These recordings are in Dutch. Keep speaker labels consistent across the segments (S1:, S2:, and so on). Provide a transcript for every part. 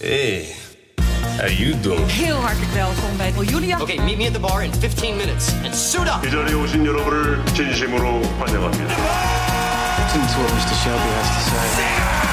S1: Hey, how you doing?
S2: Heel hartelijk welkom bij oh, Julia.
S3: Okay, meet me at the bar in 15 minutes and suit up.
S4: 이 자리에 오신 여러분을 진심으로 환영합니다.
S5: Listen to what Mr. Shelby has to say.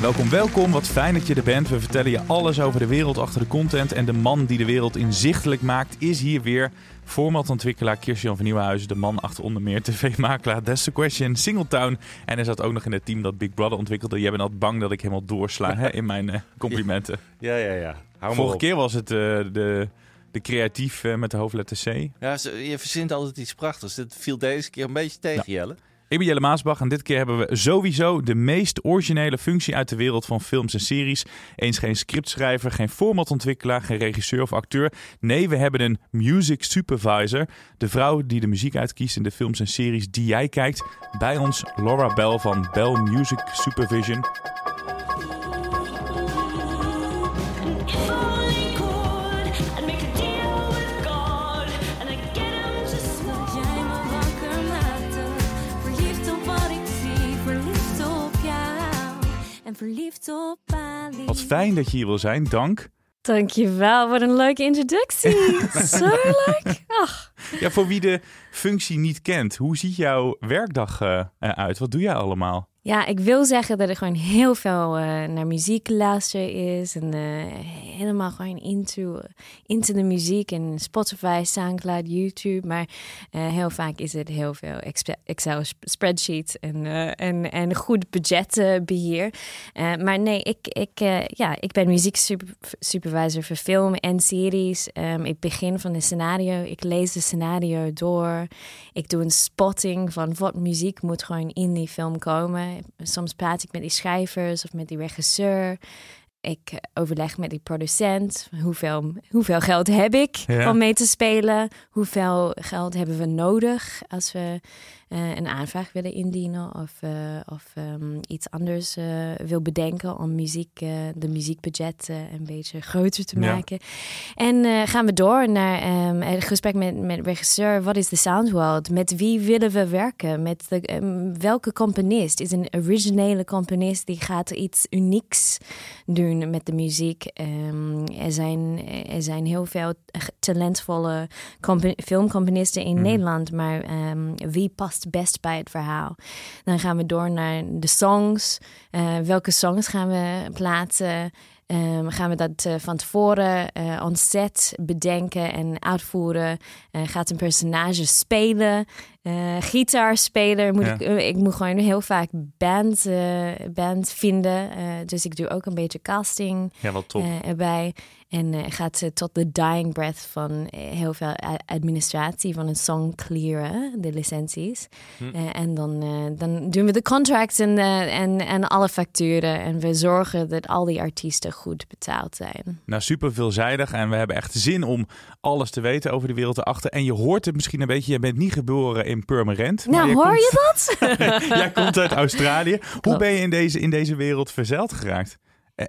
S6: Welkom, welkom. Wat fijn dat je er bent. We vertellen je alles over de wereld achter de content. En de man die de wereld inzichtelijk maakt, is hier weer. Formatontwikkelaar Kirsten van Nieuwenhuizen, de man achter onder meer tv-makelaar That's the Question, Singletown. En hij zat ook nog in het team dat Big Brother ontwikkelde. Jij bent altijd bang dat ik helemaal doorsla hè, in mijn eh, complimenten.
S1: Ja, ja, ja.
S6: Vorige keer was het eh, de, de creatief eh, met de hoofdletter C.
S1: Ja, je verzint altijd iets prachtigs. Dit viel deze keer een beetje tegen, Jelle.
S6: Ik ben Jelle Maasbach en dit keer hebben we sowieso de meest originele functie uit de wereld van films en series. Eens geen scriptschrijver, geen formatontwikkelaar, geen regisseur of acteur. Nee, we hebben een music supervisor. De vrouw die de muziek uitkiest in de films en series die jij kijkt. Bij ons Laura Bell van Bell Music Supervision.
S7: En verliefd op.
S6: Wat fijn dat je hier wil zijn, dank.
S7: Dankjewel, wat een leuke introductie. Zo leuk. Ach,
S6: Ja, voor wie de functie niet kent, hoe ziet jouw werkdag eh, eruit? Wat doe jij allemaal?
S7: Ja, ik wil zeggen dat er gewoon heel veel eh, naar muziek luisteren is. En eh, helemaal gewoon into, into de muziek. En Spotify, Soundcloud, YouTube. Maar eh, heel vaak is het heel veel Excel sp- spreadsheets en, en, en goed budgetbeheer. Eh, maar nee, ik, ik, ja, ik ben muzieksupervisor voor film en series. Ehm, ik begin van de scenario. Ik lees de scenario door. Ik doe een spotting van wat muziek moet gewoon in die film komen. Soms praat ik met die schrijvers of met die regisseur. Ik eh, overleg met die producent. Hoeveel, hoeveel geld heb ik
S6: Ja.
S7: om mee te spelen? Hoeveel geld hebben we nodig als we eh, een aanvraag willen indienen of, eh, of ehm, iets anders eh, wil bedenken om muziek, de muziekbudget een beetje groter te
S6: Ja.
S7: maken. En gaan we door naar ehm, het gesprek met, met regisseur. Wat is de sound world? Met wie willen we werken? Met de, ehm, welke componist? Is een originele componist die gaat iets unieks doen met de muziek. Er, zijn, er zijn heel veel talentvolle compo- filmcomponisten in Nederland, maar wie past best bij het verhaal? Dan gaan we door naar de songs. Eh, welke songs gaan we plaatsen? Ehm, gaan we dat eh, van tevoren on set bedenken en uitvoeren? Gaat een personage spelen? Gitaarspeler moet
S6: Ja.
S7: ik, ik moet gewoon heel vaak band, band vinden. Dus ik doe ook een beetje casting
S6: Ja, wat top.
S7: erbij. En eh, gaat eh, tot de dying breath van eh, heel veel administratie van een song clearen, de licenties. Eh, en dan, dan doen we de contracts en, en, en alle facturen. En we zorgen dat al die artiesten goed betaald zijn.
S6: Nou, super veelzijdig en we hebben echt zin om alles te weten over de wereld erachter. En je hoort het misschien een beetje, je bent niet geboren in Purmerend. maar
S7: Nou, hoor
S6: komt-
S7: je dat?
S6: Jij komt uit Australië. Hoe ben je in deze, in deze wereld verzeild geraakt?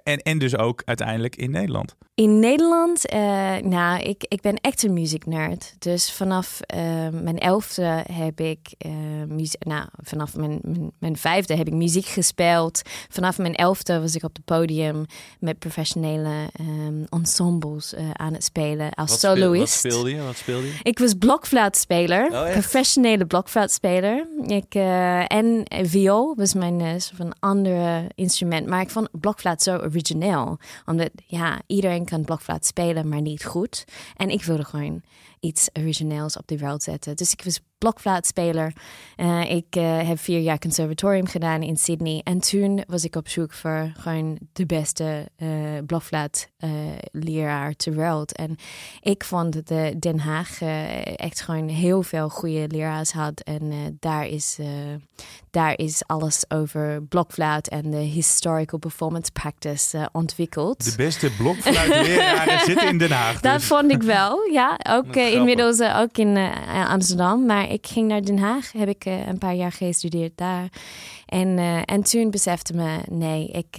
S6: En, en dus ook uiteindelijk in Nederland.
S7: In Nederland, eh, nou, ik, ik ben echt een muzieknerd. Dus vanaf eh, mijn elfde heb ik eh, muziek, nou, vanaf mijn, mijn, mijn vijfde heb ik muziek gespeeld. Vanaf mijn elfde was ik op het podium met professionele ehm, ensembles eh, aan het spelen als
S1: Wat, speel- wat
S7: soloist.
S1: speelde je? Wat speelde je?
S7: Ik was blokfluitspeler,
S1: echt?
S7: professionele blokfluitspeler. Ik, eh, en eh, viool was mijn eh, soort van andere instrument. Maar ik vond blokfluit zo origineel. Omdat, ja, iedereen kan blokfluit spelen, maar niet goed. En ik wilde gewoon iets origineels op de wereld zetten. Dus ik was blokfluitspeler. Uh, ik uh, heb vier jaar conservatorium gedaan in Sydney. En toen was ik op zoek voor gewoon de beste uh, blokfluitleraar ter wereld. En ik vond dat de Den Haag echt gewoon heel veel goede leraars had. En daar, is, daar is alles over blokfluit en de historical performance practice ontwikkeld.
S6: De beste blokfluitleraren zitten in Den Haag.
S7: Dus. Dat vond ik wel, ja. Ook inmiddels ook in Amsterdam. Maar ik ging naar Den Haag, heb ik een paar jaar gestudeerd daar. En, en toen besefte me, nee, ik,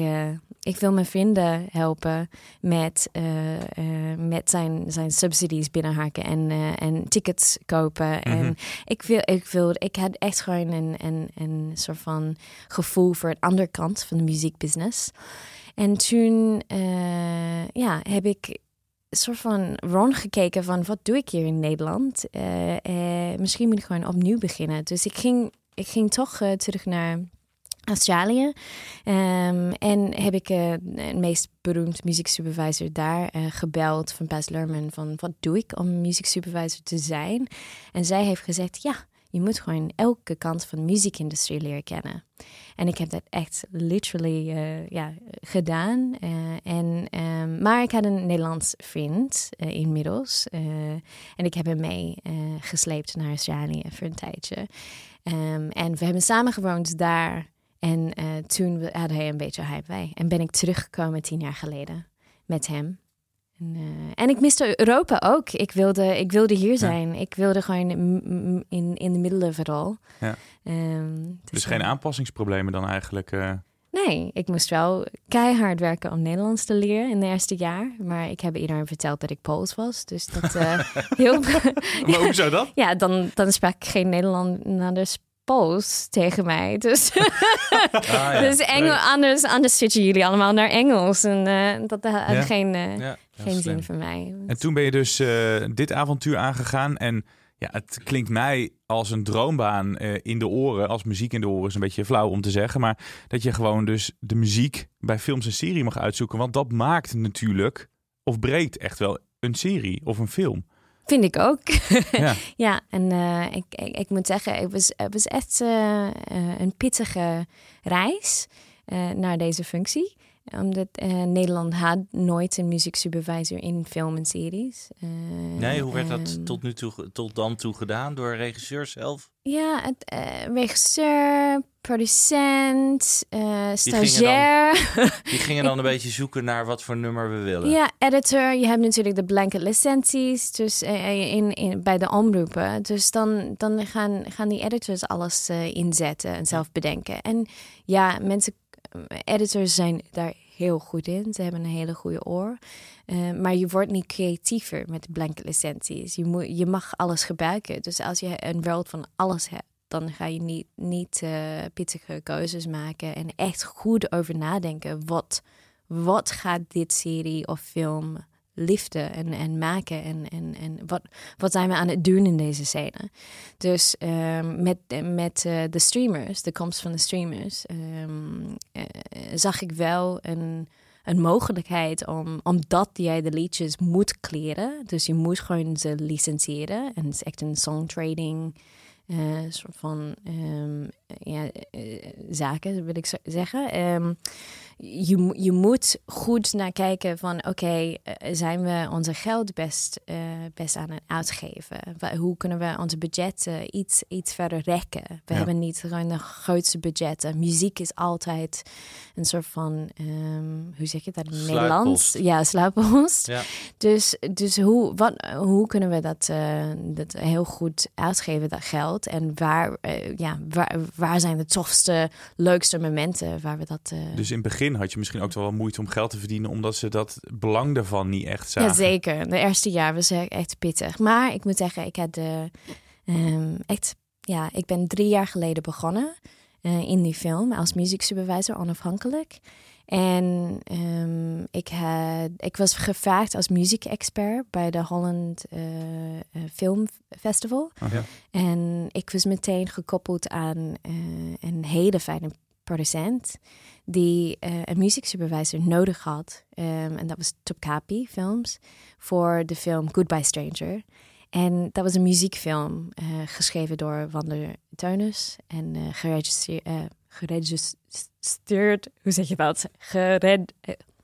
S7: ik wil mijn vrienden helpen met, met zijn, zijn subsidies binnenhaken en, en tickets kopen. Mm -hmm. En ik, wil, ik, wil, ik had echt gewoon een, een, een soort van gevoel voor het andere kant van de muziekbusiness. En toen ja, heb ik soort van rondgekeken van wat doe ik hier in Nederland? Uh, uh, misschien moet ik gewoon opnieuw beginnen. Dus ik ging, ik ging toch uh, terug naar Australië. Um, en heb ik de meest beroemd muzieksupervisor daar gebeld van Bas Lerman van wat doe ik om muzieksupervisor te zijn? En zij heeft gezegd ja, je moet gewoon elke kant van de muziekindustrie leren kennen. En ik heb dat echt literally uh, ja, gedaan. Uh, en, um, maar ik had een Nederlands vriend uh, inmiddels. en ik heb hem mee gesleept naar Australië voor een tijdje. Um, en we hebben samen gewoond daar. En toen had hij een beetje heimwee. En ben ik teruggekomen tien jaar geleden met hem. En, uh, en, ik miste Europa ook. Ik wilde, ik wilde hier zijn. Ik wilde gewoon in, in de middelen vooral.
S6: Ja. Um, dus, dus geen aanpassingsproblemen dan eigenlijk? Uh...
S7: Nee, ik moest wel keihard werken om Nederlands te leren in het eerste jaar. Maar ik heb iedereen verteld dat ik Pools was. Dus dat uh, heel...
S6: maar hoe zou dat?
S7: Ja, dan, dan sprak ik geen Nederlanders Pools tegen mij. Dus, ah, ja. dus Engel, anders, anders zitten jullie allemaal naar Engels. En uh, dat had ja. geen, uh, ja, geen zin voor mij.
S6: En toen ben je dus uh, dit avontuur aangegaan. En ja, het klinkt mij als een droombaan in de oren. Als muziek in de oren is een beetje flauw om te zeggen. Maar dat je gewoon dus de muziek bij films en serie mag uitzoeken. Want dat maakt natuurlijk, of breekt echt wel een serie of een film.
S7: Vind ik ook. Ja, ja en uh, ik, ik, ik, moet zeggen, het was, het was echt uh, een pittige reis naar deze functie omdat Nederland had nooit een muzieksupervisor in film en series.
S1: nee, hoe werd dat tot, nu toe, tot dan toe gedaan? Door regisseur zelf?
S7: Ja, het, regisseur, producent, uh, stagiair.
S1: Die gingen, dan, die gingen dan een beetje zoeken naar wat voor nummer we willen.
S7: Ja, editor. Je hebt natuurlijk de blanket licenties dus, uh, in, in, bij de omroepen. Dus dan, dan gaan, gaan die editors alles uh, inzetten en zelf bedenken. En ja, mensen, editors zijn daar heel goed in. Ze hebben een hele goede oor. Uh, maar je wordt niet creatiever met blanket licenties. Je, moet, je mag alles gebruiken. Dus als je een wereld van alles hebt dan ga je niet, niet uh, pittige keuzes maken en echt goed over nadenken. Wat, wat gaat dit serie of film liften en, en maken en, en, en wat, wat zijn we aan het doen in deze scène. Dus um, met, met uh, de streamers, de komst van de streamers, um, uh, zag ik wel een, een mogelijkheid om, omdat jij de liedjes moet kleren. Dus je moet gewoon ze licentiëren. En het is echt een songtrading uh, soort van um, ja, uh, zaken, wil ik zeggen. Um, je, je moet goed naar kijken van oké, okay, eh, zijn we onze geld best, uh, best aan het uitgeven? Hoe kunnen we onze budgetten iets, iets verder rekken? We ja. hebben niet gewoon de grootste budgetten. Muziek is altijd een soort van, um, hoe zeg je dat in Nederlands? Ja, sluippost. Ja. Dus, dus hoe, wat, hoe kunnen we dat, uh, dat heel goed uitgeven, dat geld? En waar, ja, waar, waar zijn de tofste, leukste momenten waar we dat...
S6: dus in het begin had je misschien ook wel moeite om geld te verdienen, omdat ze dat belang daarvan niet echt zagen.
S7: Ja, zeker. De eerste jaar was echt pittig. Maar ik moet zeggen, ik had de, um, echt, ja, ik ben drie jaar geleden begonnen uh, in die film als muzieksupervisor onafhankelijk. En um, ik, had, ik was gevraagd als muziekexpert bij de Holland uh, Film Festival. Oh, ja. En ik was meteen gekoppeld aan uh, een hele fijne producent die uh, een muzieksupervisor nodig had. Um, en dat was Topkapi Films voor de film Goodbye Stranger. En dat was een muziekfilm eh, geschreven door Wander Teunus en eh geregisseerd, eh, geregisseerd, hoe zeg je dat? Gered,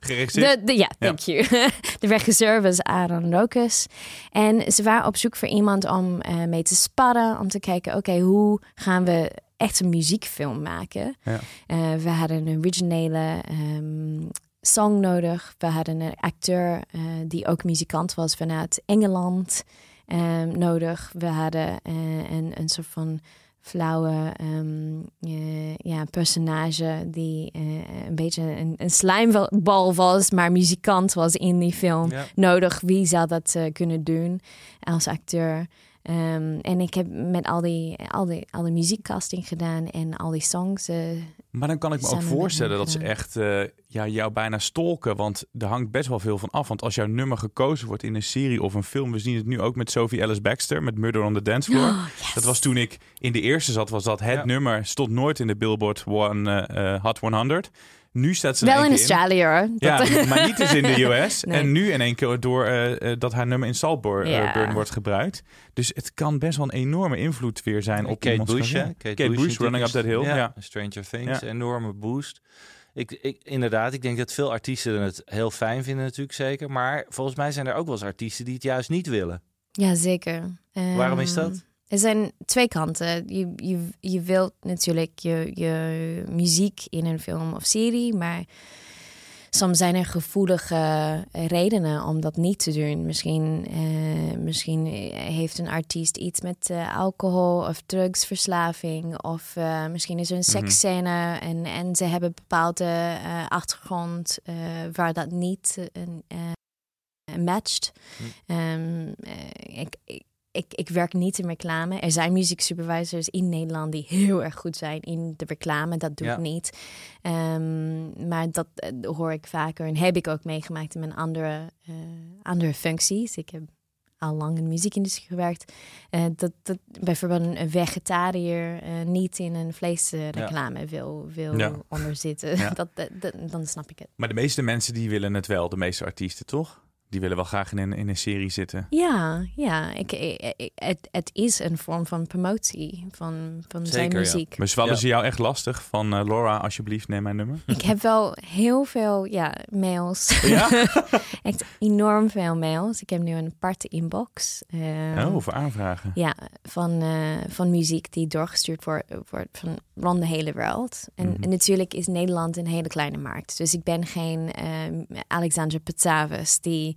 S6: Geregisseerd?
S7: de, de, ja, thank you. De regisseur was Aaron Rokus. En ze waren op zoek voor iemand om mee te sparren. Om te kijken, oké, hoe gaan we echt een muziekfilm maken?
S6: Ja.
S7: We hadden een originele ehm, song nodig. We hadden een acteur die ook muzikant was vanuit Engeland ehm, nodig. We hadden eh, een, een soort van flauwe ehm, eh, ja, personage die eh, een beetje een, een slijmbal was, maar muzikant was in die film
S1: Ja.
S7: nodig. Wie zou dat kunnen doen als acteur? Ehm, en ik heb met al die, al, die, al die muziekcasting gedaan en al die songs. eh,
S6: Maar dan kan ik me ook voorstellen dat ze echt eh, ja, jou bijna stolken. Want er hangt best wel veel van af. Want als jouw nummer gekozen wordt in een serie of een film. We zien het nu ook met Sophie Ellis Baxter met Murder on the Dance Floor.
S7: Oh, yes.
S6: Dat was toen ik in de eerste zat, was dat het
S1: Ja.
S6: nummer. Stond nooit in de Billboard One, eh, Hot 100. Nu staat ze
S7: Wel in
S6: keer
S7: Australië hoor.
S6: Ja,
S7: Dat-
S6: maar niet dus in de US.
S7: Nee.
S6: En nu in één keer door eh, eh, dat haar nummer in Saltburn eh,
S7: Ja.
S6: Burn wordt gebruikt. Dus het kan best wel een enorme invloed weer zijn op
S1: Kate Bush. Kate,
S6: Kate, Bush, Running Up That Hill. Ja.
S1: Ja, Stranger Things,
S6: Ja.
S1: enorme boost. Ik, ik, inderdaad, ik denk dat veel artiesten het heel fijn vinden natuurlijk zeker. Maar volgens mij zijn er ook wel eens artiesten die het juist niet willen.
S7: Ja, zeker.
S1: Waarom is
S7: Ehm,
S1: dat?
S7: Er zijn twee kanten. Je, je, je wilt natuurlijk je, je muziek in een film of serie, maar soms zijn er gevoelige redenen om dat niet te doen. Misschien, eh, misschien heeft een artiest iets met eh, alcohol of drugsverslaving, of eh, misschien is er een seksscène en, en ze hebben een bepaalde achtergrond waar dat niet matcht. Ik, ik, ik, ik werk niet in reclame. Er zijn muzieksupervisors in Nederland die heel erg goed zijn in de reclame. Dat doe
S1: Ja.
S7: ik niet. Ehm, maar dat eh, hoor ik vaker en heb ik ook meegemaakt in mijn andere, eh, andere functies. Ik heb al lang in de muziekindustrie gewerkt. Eh, dat, dat bijvoorbeeld een vegetariër niet in een vleesreclame wil, wil
S6: Ja.
S7: onderzitten.
S6: Ja.
S7: Dat, dat, dat- dan snap ik het.
S6: Maar de meeste mensen die willen het wel, de meeste artiesten toch? Die willen wel graag in een, in een serie zitten.
S7: Ja, ja. Ik, ik- ik- het, het is een vorm van promotie van, van zijn
S1: Zeker, ja.
S7: muziek.
S6: Maar zwallen
S1: Ja.
S6: ze jou echt lastig van eh, Laura, alsjeblieft, neem mijn nummer?
S7: Ik heb wel heel veel ja, mails.
S6: Ja?
S7: Echt enorm veel mails. Ik heb nu een aparte inbox. Ehm,
S6: Oh, voor aanvragen.
S7: Ja, van, eh, van muziek die doorgestuurd wordt, wordt van rond de hele wereld. En,
S6: Mhm.
S7: en natuurlijk is Nederland een hele kleine markt. Dus ik ben geen ehm Alexander Patsavas die,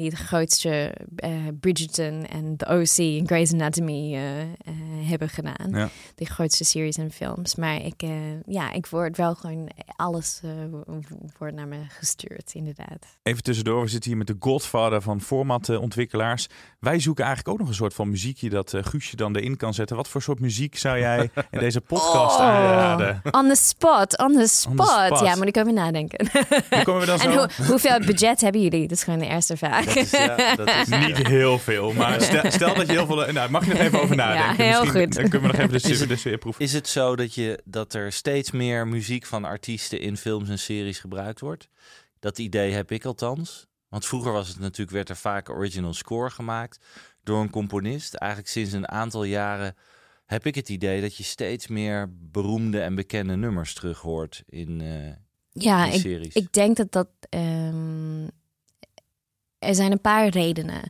S7: die de grootste eh, Bridgerton en The O.C. en Grey's Anatomy eh, eh, hebben gedaan.
S6: Ja.
S7: De grootste series en films. Maar ik, ja, ik word wel gewoon, alles wordt naar me gestuurd, inderdaad.
S6: Even tussendoor, we zitten hier met de godfather van formatontwikkelaars. Wij zoeken eigenlijk ook nog een soort van muziekje dat Guusje dan erin kan zetten. Wat voor soort muziek zou jij in deze podcast
S7: Oh.
S6: aanraden?
S7: On the spot, on the spot.
S6: spot.
S7: Ja, moet ik over nadenken.
S6: Hoe komen we dan
S7: En hoeveel budget hebben jullie? Dat is gewoon de eerste vraag.
S1: Dat is, ja, dat is,
S6: Niet heel veel, maar stel, stel dat je heel veel... Nou, mag je nog even over nadenken?
S7: heel
S6: Misschien,
S7: goed.
S6: Dan kunnen we nog even de,
S1: Is het-
S6: de sfeerproef.
S1: Is het zo dat, je, dat er steeds meer muziek van artiesten in films en series gebruikt wordt? Dat idee heb ik althans. Want vroeger was het natuurlijk, werd er vaak original score gemaakt door een componist. Eigenlijk sinds een aantal jaren heb ik het idee dat je steeds meer beroemde en bekende nummers terug hoort in, eh,
S7: Ja,
S1: in
S7: ik,
S1: series.
S7: ik denk dat dat. ehm, er zijn een paar redenen.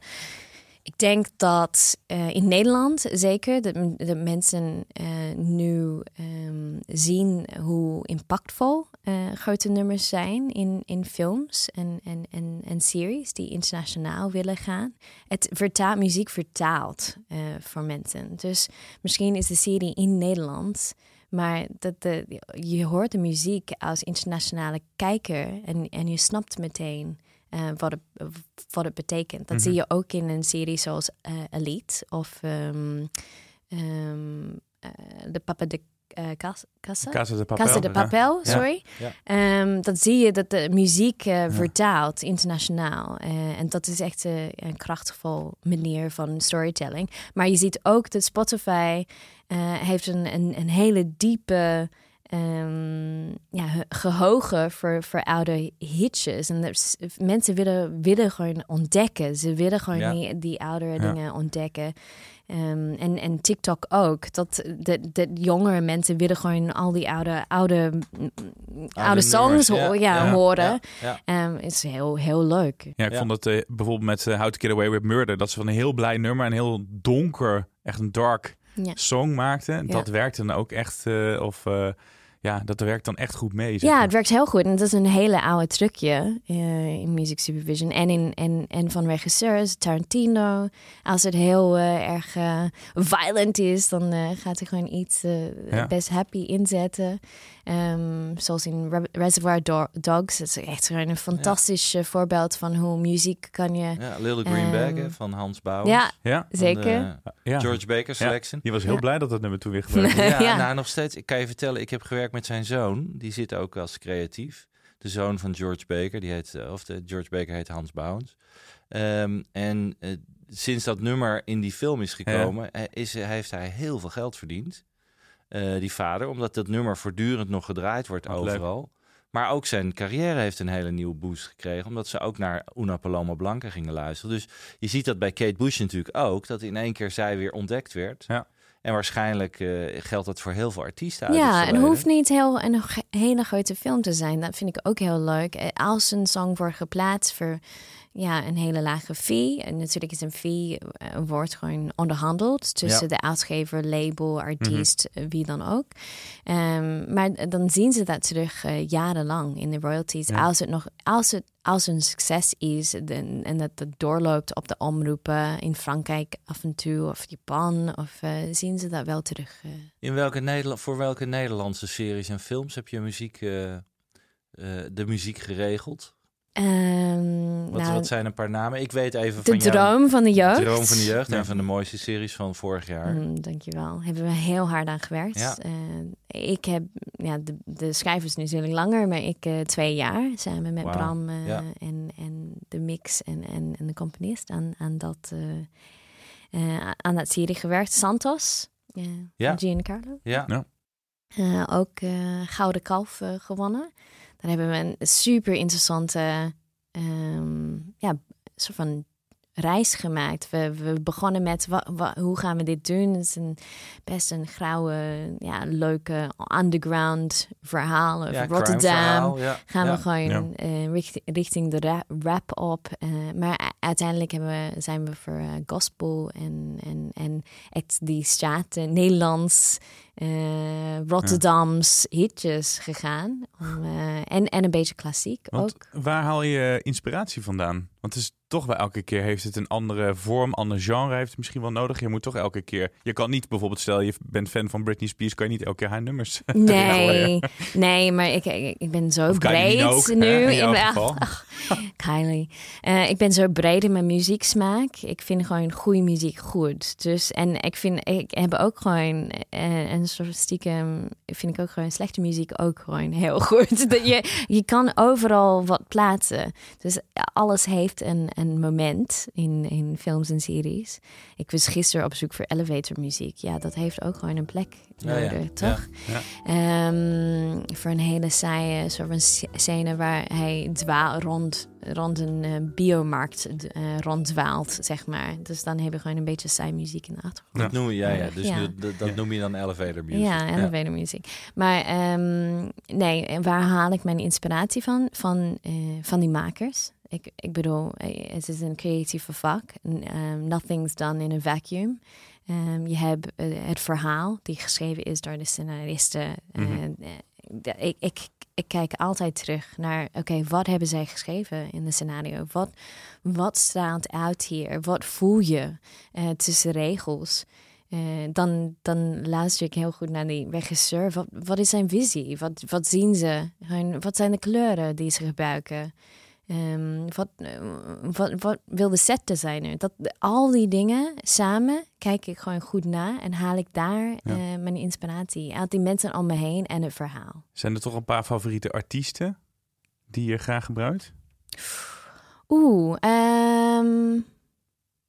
S7: Ik denk dat eh, in Nederland zeker de mensen eh, nu ehm, zien hoe impactvol eh, grote nummers zijn in, in films en, en, en, en series die internationaal willen gaan. Het vertaalt, muziek vertaalt voor mensen. Dus misschien is de serie in Nederland maar dat de, je hoort de muziek als internationale kijker en, en je snapt meteen eh, wat, het, wat het betekent. Dat zie je ook in een serie zoals eh, Elite of ehm, ehm, eh, de Papa de eh, Cas- Casa.
S6: Casa de Papel.
S7: Casa de Papel,
S6: Ja.
S7: sorry.
S1: Ja.
S7: Ehm, dat zie je dat de muziek eh, vertaalt internationaal. Eh, en dat is echt eh, een krachtvol manier van storytelling. Maar je ziet ook dat Spotify eh, heeft een, een, een hele diepe ehm, ja, ge- gehogen voor, voor oude hitjes. En is- mensen willen, willen gewoon ontdekken. Ze willen gewoon
S1: Ja.
S7: die, die oudere
S6: Ja.
S7: dingen ontdekken. Ehm, en, en TikTok ook. Dat de, de jongere mensen willen gewoon al die oude, oude, oude, songs
S1: nummers,
S7: ho- ja, horen.
S1: Ja, ja.
S7: Ehm, is heel, heel leuk.
S6: Ja, ik
S1: Ja.
S6: vond dat eh, bijvoorbeeld met eh, How to Get Away with Murder... dat ze van een heel blij nummer, een heel donker, echt een dark
S7: Ja.
S6: song maakten.
S7: Ja.
S6: Dat werkte dan ook echt, eh, of eh, ja, dat werkt dan echt goed mee. zeg
S7: Ja,
S6: maar.
S7: het werkt heel goed. En dat is een hele oude trucje eh, in music supervision. En, in, en, en van regisseurs, Tarantino. Als het heel eh, erg eh, violent is, dan gaat hij gewoon iets
S6: Ja.
S7: best happy inzetten. Ehm, zoals in Re- Reservoir Do- Dogs. Dat is echt gewoon een fantastisch eh, voorbeeld van hoe muziek kan je...
S1: Ja, Little Green Bag
S7: Ehm,
S1: van Hans Bouwens.
S7: Ja,
S6: Ja,
S7: zeker.
S1: de
S6: ja.
S1: George Baker
S6: Ja,
S1: Selection.
S6: Die was heel
S7: Ja.
S6: blij dat dat nummer toen weer gebruikt werd.
S1: Ja,
S7: Ja.
S1: nou nog steeds. Ik kan je vertellen, ik heb gewerkt met zijn zoon. Die zit ook als creatief. De zoon van George Baker, die heet, eh, of de George Baker heet Hans Bouwens. Ehm, en eh, sinds dat nummer in die film is gekomen, eh, is, heeft hij heel veel geld verdiend. Eh, die vader, omdat dat nummer voortdurend nog gedraaid wordt
S6: Wat leuk.
S1: overal. Maar ook zijn carrière heeft een hele nieuwe boost gekregen, omdat ze ook naar Una Paloma Blanca gingen luisteren. Dus je ziet dat bij Kate Bush natuurlijk ook, dat in één keer zij weer ontdekt werd.
S6: Ja.
S1: En waarschijnlijk eh, geldt dat voor heel veel artiesten uit het
S7: Ja, en hoeft niet heel een hele grote film te zijn. Dat vind ik ook heel leuk. Eh, Als een song wordt geplaatst voor ja, een hele lage fee. En natuurlijk is een fee eh, wordt gewoon onderhandeld tussen
S1: Ja.
S7: de uitgever, label, artiest, eh, wie dan ook. Ehm, maar dan zien ze dat terug eh, jarenlang in de royalties.
S6: Ja.
S7: Als het nog als het als een succes is dan- en dat het doorloopt op de omroepen in Frankrijk af en toe of Japan, of zien ze dat wel terug.
S1: In welke voor welke Nederlandse series en films heb je muziek, de muziek geregeld?
S7: Ehm,
S1: Wat,
S7: nou,
S1: wat zijn een paar namen? Ik weet even
S7: de
S1: van jou.
S7: droom van de jeugd.
S1: Droom van de jeugd
S6: Ja.
S1: en van de mooiste series van vorig jaar.
S7: Mm, dankjewel. Hebben we heel hard aan gewerkt.
S1: Ja.
S7: Eh, ik heb, ja, de, de schrijver is natuurlijk langer, maar ik eh, twee jaar samen met. Bram eh,
S1: Ja.
S7: en, en de mix en, en, en de componist aan, aan, dat, eh, eh, aan dat serie gewerkt. Santos,
S1: Ja.
S7: Giancarlo.
S1: Ja,
S7: ook eh, Gouden Kalf gewonnen. Dan hebben we een super interessante ehm, ja, soort van reis gemaakt. We, we begonnen met wa, wa- hoe gaan we dit doen? Het is een, best een grauwe, ja, leuke underground verhaal over
S1: ja
S7: Rotterdam.
S1: Ja.
S7: Gaan
S1: ja.
S7: we gewoon
S6: Ja.
S7: eh, richt- richting de ra- rap op. eh, maar uiteindelijk hebben we, zijn we voor eh, gospel en, en, en echt die straten, Nederlands, eh, Rotterdams hitjes gegaan. Om, eh, en, en een beetje klassiek
S6: Want
S7: ook.
S6: waar haal je inspiratie vandaan? Want het is toch wel elke keer heeft het een andere vorm, ander genre heeft het misschien wel nodig. Je moet toch elke keer. Je kan niet bijvoorbeeld, stel je bent fan van Britney Spears, kan je niet elke keer haar nummers.
S7: Nee, nee, maar ik, ik, ik ben zo
S6: Of
S7: breed nu.
S6: hè, in geval.
S7: ach, Kylie. Eh, ik ben zo breed in mijn muzieksmaak. Ik vind gewoon goede muziek goed. Dus, en ik vind, ik heb ook gewoon eh, soort stiekem, vind ik ook gewoon slechte muziek ook gewoon heel goed. Dat je, je kan overal wat plaatsen. Dus alles heeft een, een moment in, in films en series. Ik was gisteren op zoek voor elevator muziek. Ja, dat heeft ook gewoon een plek. Nodig, toch?
S6: Ja.
S7: Ehm, voor een hele saaie soort van sc- scène waar hij dwaal rond, rond een eh, biomarkt eh, ronddwaalt, zeg maar. Dus dan heb je gewoon een beetje saai muziek in de achtergrond.
S1: Dat noem je, ja, ja. Dus
S7: Ja.
S1: dat- noem je dan elevator music.
S7: Ja, elevator muziek. Maar ehm, nee, en waar haal ik mijn inspiratie van? Van, eh, van die makers. Ik, ik bedoel, het is een creatieve vak. N- ehm, nothing's done in a vacuum. Ehm, je hebt eh, het verhaal die geschreven is door de scenaristen.
S6: Mhm.
S7: eh, ik, ik, ik kijk altijd terug naar, oké, wat hebben zij geschreven in de scenario? Wat, wat straalt uit hier? Wat voel je eh, tussen regels? Dan, dan luister ik heel goed naar die regisseur. Wat, wat is zijn visie? Wat, wat zien ze? Hun- wat zijn de kleuren die ze gebruiken? Ehm, wat, eh, wat, wat wil de designer? Dat, al die dingen samen kijk ik gewoon goed na en haal ik daar eh, mijn inspiratie uit die mensen om me heen en het verhaal.
S6: Zijn er toch een paar favoriete artiesten die je graag gebruikt?
S7: Oeh, ehm,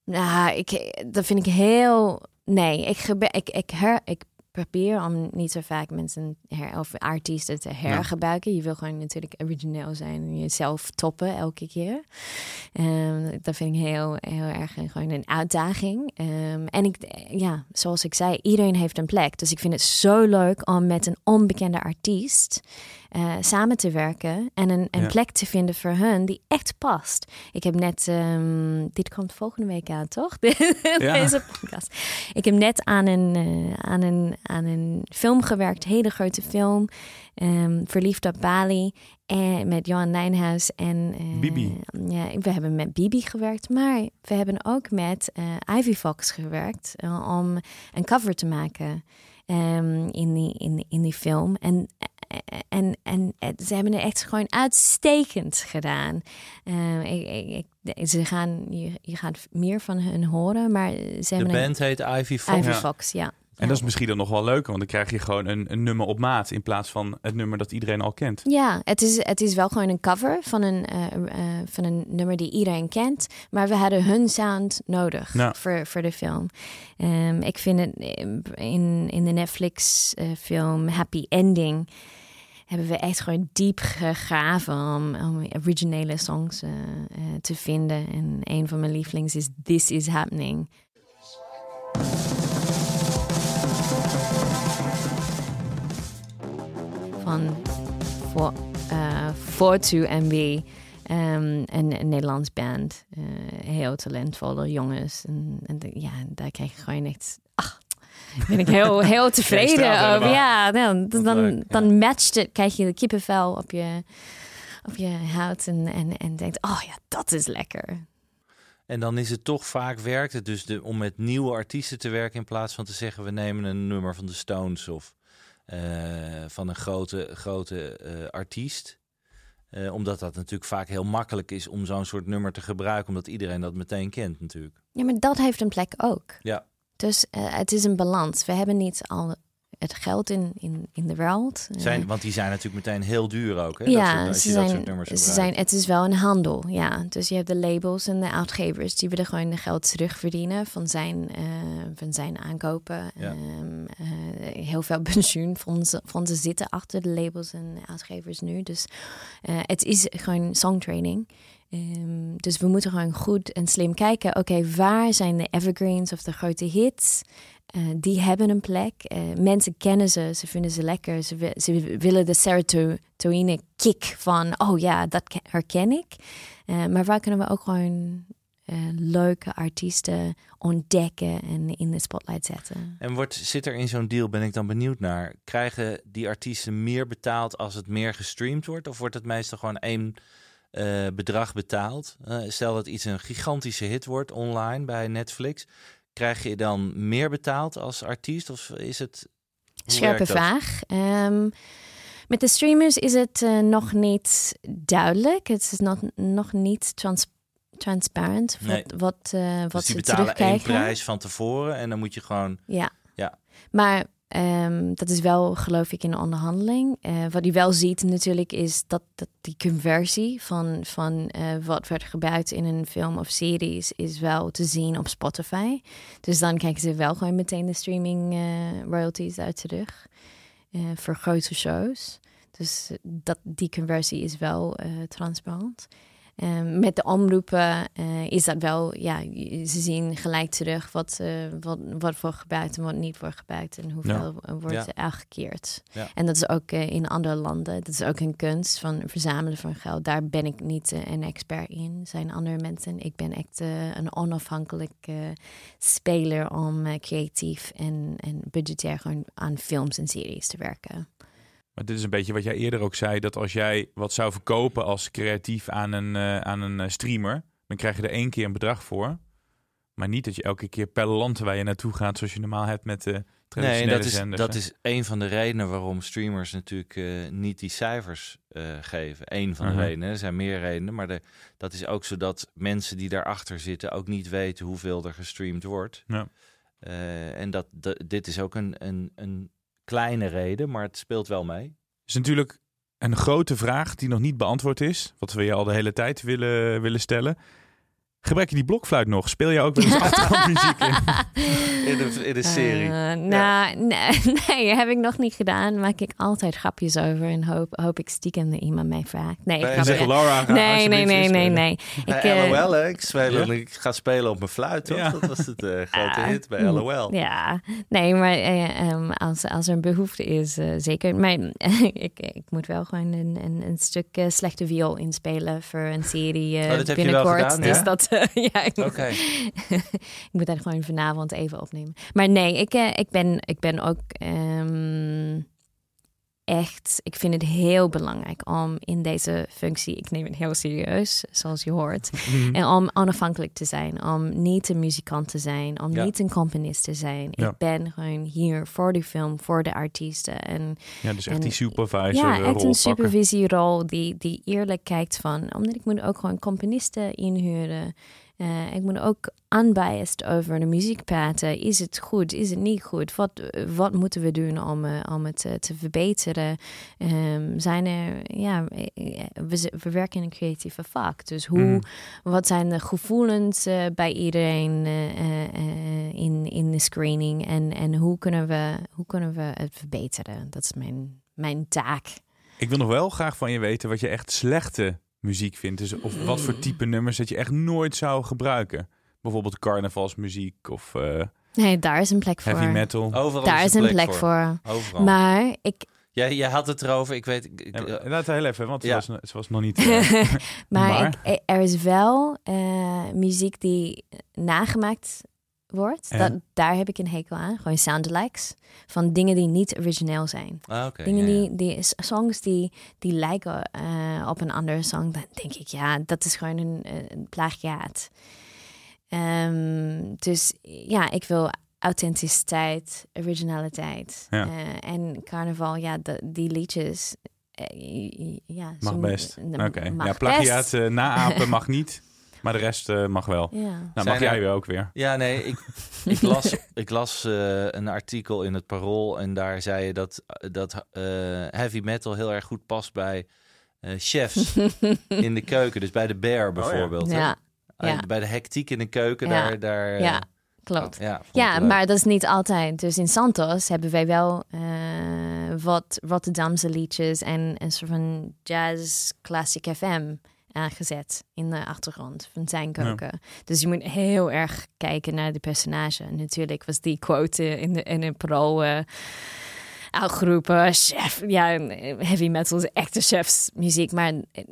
S7: nou, ik, dat vind ik heel. Nee, ik, ik, ik, her, ik probeer om niet zo vaak mensen her, of artiesten te hergebruiken. Je wil gewoon natuurlijk origineel zijn en jezelf toppen elke keer. Ehm, dat vind ik heel, heel erg een- gewoon een uitdaging. Ehm, en ik, ja, zoals ik zei, iedereen heeft een plek. Dus ik vind het zo leuk om met een onbekende artiest eh, samen te werken en een, een
S6: Ja.
S7: plek te vinden voor hun die echt past. Ik heb net, ehm, dit komt volgende week aan, toch? Deze podcast. Ik heb net aan een, eh, aan een, aan een film gewerkt, hele grote film, ehm, Verliefd op Bali, en met Johan Nijnhuis en eh,
S6: Bibi.
S7: Ja, we hebben met Bibi gewerkt, maar we hebben ook met eh, Ivy Fox gewerkt eh, om een cover te maken ehm, in, die, in, in die film. En, en, en, en ze hebben het echt gewoon uitstekend gedaan. Eh, ik, ik, ik- ze gaan, je, je gaat meer van hun horen, maar ze
S1: De
S7: een-
S1: band heet Ivy Fox.
S7: Ivy
S6: Ja.
S7: Fox, ja.
S6: En dat is misschien dan nog wel leuker, want dan krijg je gewoon een, een nummer op maat in plaats van het nummer dat iedereen al kent.
S7: Ja, het is, het is wel gewoon een cover van een, eh, eh, van een nummer die iedereen kent. Maar we hadden hun sound nodig
S6: Ja.
S7: voor, voor de film. Ehm, ik vind het in, in de Netflix-film Happy Ending... hebben we echt gewoon diep gegraven om, originele songs eh, eh, te vinden. En een van mijn lievelings is This Is Happening. van voor, eh Fortu MB. ehm, een, een Nederlands band. eh, heel talentvolle jongens. En, en ja, daar krijg je gewoon echt... Ben ik heel, heel tevreden over. Ja, dan, dan, matcht het. Krijg je de kippenvel op je, op je huid. En, en, en denkt, oh ja, dat is lekker.
S1: En dan is het toch vaak werkt het dus de, om met nieuwe artiesten te werken in plaats van te zeggen we nemen een nummer van de Stones of eh, van een grote, grote eh, artiest. Eh, omdat dat natuurlijk vaak heel makkelijk is om zo'n soort nummer te gebruiken, omdat iedereen dat meteen kent natuurlijk.
S7: Ja, maar dat heeft een plek ook.
S1: Ja.
S7: Dus eh, het is een balans. We hebben niet al het geld in, in, in de wereld. Eh,
S1: Zijn, want die zijn natuurlijk meteen heel duur ook. Hè? dat
S7: Ja,
S1: soort, als
S7: ze
S1: je dat
S7: zijn,
S1: soort nummers
S7: ze
S1: gebruikt.
S7: zijn, het is wel een handel, ja. Dus je hebt de labels en de uitgevers die willen gewoon de geld terugverdienen van zijn, eh, van zijn aankopen.
S1: Ja.
S7: Ehm, eh, heel veel pensioenfondsen fondsen zitten achter de labels en uitgevers nu. Dus eh, het is gewoon songtraining. Ehm, dus we moeten gewoon goed en slim kijken. Oké, waar zijn de evergreens of de grote hits? Eh, die hebben een plek. Eh, mensen kennen ze, ze vinden ze lekker. Ze, ze willen de serotonine kick van, oh ja, dat ke- herken ik. Eh, maar waar kunnen we ook gewoon leuke artiesten ontdekken en in de spotlight zetten?
S1: En wordt, zit er in zo'n deal, ben ik dan benieuwd naar, krijgen die artiesten meer betaald als het meer gestreamd wordt? Of wordt het meestal gewoon één eh, bedrag betaald? Eh, stel dat iets een gigantische hit wordt online bij Netflix. Krijg je dan meer betaald als artiest? Of is het...
S7: Scherpe vraag. Ehm, met de streamers is het eh, nog niet duidelijk. Het is nog, nog niet trans transparant wat,
S1: Nee.
S7: wat, eh, wat
S1: Dus die
S7: ze
S1: betalen één prijs van tevoren en dan moet je gewoon...
S7: Ja.
S1: Ja.
S7: Maar ehm, dat is wel, geloof ik, in de onderhandeling. Eh, wat je wel ziet natuurlijk is dat, die conversie van, van eh, wat wordt gebruikt in een film of series is wel te zien op Spotify. Dus dan kijken ze wel gewoon meteen de streaming eh, royalties uit terug voor grote shows. Dus dat, die conversie is wel transparant. Ehm, met de omroepen eh, is dat wel, ja, ze zien gelijk terug wat, eh, wat, wat wordt gebruikt en wat niet wordt gebruikt en hoeveel wordt
S1: Ja.
S7: er uitgekeerd.
S1: Ja.
S7: En dat is ook eh, in andere landen, dat is ook een kunst van verzamelen van geld. Daar ben ik niet een expert in, zijn andere mensen. Ik ben echt een onafhankelijk eh, speler om creatief en, en budgetair gewoon aan films en series te werken.
S6: Maar dit is een beetje wat jij eerder ook zei, dat als jij wat zou verkopen als creatief aan een, eh, aan een eh, streamer, dan krijg je er één keer een bedrag voor. Maar niet dat je elke keer per land waar je naartoe gaat, zoals je normaal hebt met de
S1: Nee,
S6: traditionele
S1: dat is,
S6: zenders.
S1: dat
S6: hè?
S1: is een van de redenen waarom streamers natuurlijk eh, niet die cijfers eh, geven. Eén van de
S6: Mhm.
S1: redenen. Er zijn meer redenen, maar de, dat is ook zodat mensen die daarachter zitten ook niet weten hoeveel er gestreamd wordt.
S6: Ja.
S1: Eh, en dat, dat, dit is ook een, een, een kleine reden, maar het speelt wel mee.
S6: is natuurlijk een grote vraag die nog niet beantwoord is. Wat we je al de hele tijd willen, willen stellen. Gebruik je die blokfluit nog? Speel je ook wel eens achtergrondmuziek in?
S1: In de, in de serie.
S7: Eh, nou, nee, nee, heb ik nog niet gedaan. Maak ik altijd grapjes over en hoop, hoop ik stiekem dat iemand mij vraagt. Nee.
S6: Zeg Laura, ga
S7: nee, nee,
S6: alsjeblieft
S7: nee, nee, nee.
S1: Bij
S7: eh,
S1: LOL, hè? Ik, speel,
S6: Ja?
S1: ik ga spelen op mijn fluit, toch?
S6: Ja.
S1: Dat was het eh, grote
S7: Ah,
S1: hit bij LOL.
S7: Ja, nee, maar eh, ehm, als, als er een behoefte is, zeker. Maar ik, ik moet wel gewoon een, een, een stuk eh, slechte viool inspelen voor een serie eh,
S1: Oh, dat heb je wel
S7: binnenkort.
S1: gedaan,
S7: dus
S1: ja?
S7: dat, ja, ik,
S1: Oké.
S7: ik moet dat gewoon vanavond even opnemen. Maar nee, ik, eh, ik, ben, ik ben ook ehm, echt, ik vind het heel belangrijk om in deze functie, ik neem het heel serieus, zoals je hoort,
S6: Mhm.
S7: en om onafhankelijk te zijn, om niet een muzikant te zijn, om
S1: Ja.
S7: niet een componist te zijn.
S6: Ja.
S7: Ik ben gewoon hier voor de film, voor de artiesten. En
S6: Ja, dus echt
S7: En-
S6: die supervisor
S7: ja,
S6: eh,
S7: echt
S6: rol
S7: een supervisierol die, die eerlijk kijkt van, omdat ik moet ook gewoon componisten inhuren. Eh, ik moet ook unbiased over de muziek praten. Is het goed? Is het niet goed? Wat, wat moeten we doen om, eh, om het eh, te verbeteren? Ehm, zijn er, ja, we, werken in een creatieve vak. Dus hoe,
S6: Mhm.
S7: wat zijn de gevoelens bij iedereen in, in de screening? En, en hoe, kunnen we, hoe kunnen we het verbeteren? Dat is mijn, mijn taak.
S6: Ik wil nog wel graag van je weten wat je echt slechte muziek vindt. Dus of wat voor type nummers dat je echt nooit zou gebruiken. Bijvoorbeeld carnavalsmuziek of eh,
S7: Nee, daar is een plek voor.
S6: heavy metal.
S1: Overal
S7: Daar is een plek, voor.
S1: Overal.
S7: Maar ik,
S1: Jij, jij had het erover, ik weet... Ik,
S6: Ja, laat het heel even, want het,
S1: Ja.
S6: was, het was nog niet... eh,
S7: maar,
S6: Maar?
S7: Ik, er is wel eh, muziek die nagemaakt wordt.
S6: Ja.
S7: Dat, daar heb ik een hekel aan. Gewoon soundalikes. Van dingen die niet origineel zijn.
S1: Ah,
S7: Dingen
S1: ja, ja.
S7: die, die songs die, die lijken eh, op een andere song. Dan denk ik, ja, dat is gewoon een, een plagiaat. Ehm, dus ja, ik wil authenticiteit, originaliteit. Eh, en carnaval, ja, de- die liedjes. eh, ja,
S6: mag best. Oké. Ja, plagiaat naapen mag niet, maar de rest eh, mag wel.
S7: Ja.
S6: Nou,
S1: Zijn
S6: mag jij
S1: er-
S6: weer ook weer.
S1: Ja, nee, ik, ik las, ik las eh, een artikel in het Parool en daar zei je dat, dat eh, heavy metal heel erg goed past bij eh, chefs in de keuken. Dus bij de bear bijvoorbeeld. hè?
S7: Ja, ja.
S1: Bij de hectiek in de keuken,
S7: Ja.
S1: daar... daar
S7: ja, klopt.
S1: ja,
S7: maar dat is niet altijd. Dus in Santos hebben wij wel eh, wat Rotterdamse liedjes en een soort van jazz classic FM aangezet in de achtergrond van zijn koken. Dus je moet heel erg kijken naar de personage. Natuurlijk was die quote in de, in een pro uh, uitgeroepen, chef. Ja, heavy metal is echte chefsmuziek. Maar eh,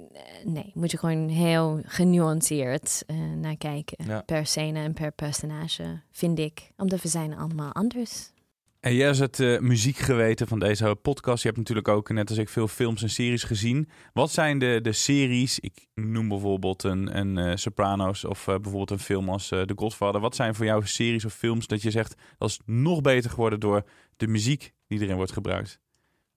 S7: nee, moet je gewoon heel genuanceerd eh, naar kijken.
S1: Ja.
S7: Per scène en per personage, vind ik. Omdat we zijn allemaal anders.
S6: En jij is het eh, muziekgeweten van deze podcast. Je hebt natuurlijk ook, net als ik, veel films en series gezien. Wat zijn de, de series? Ik noem bijvoorbeeld een, een eh, Sopranos of eh, bijvoorbeeld een film als The Godfather. Wat zijn voor jou series of films dat je zegt dat is nog beter geworden door de muziek die erin wordt gebruikt?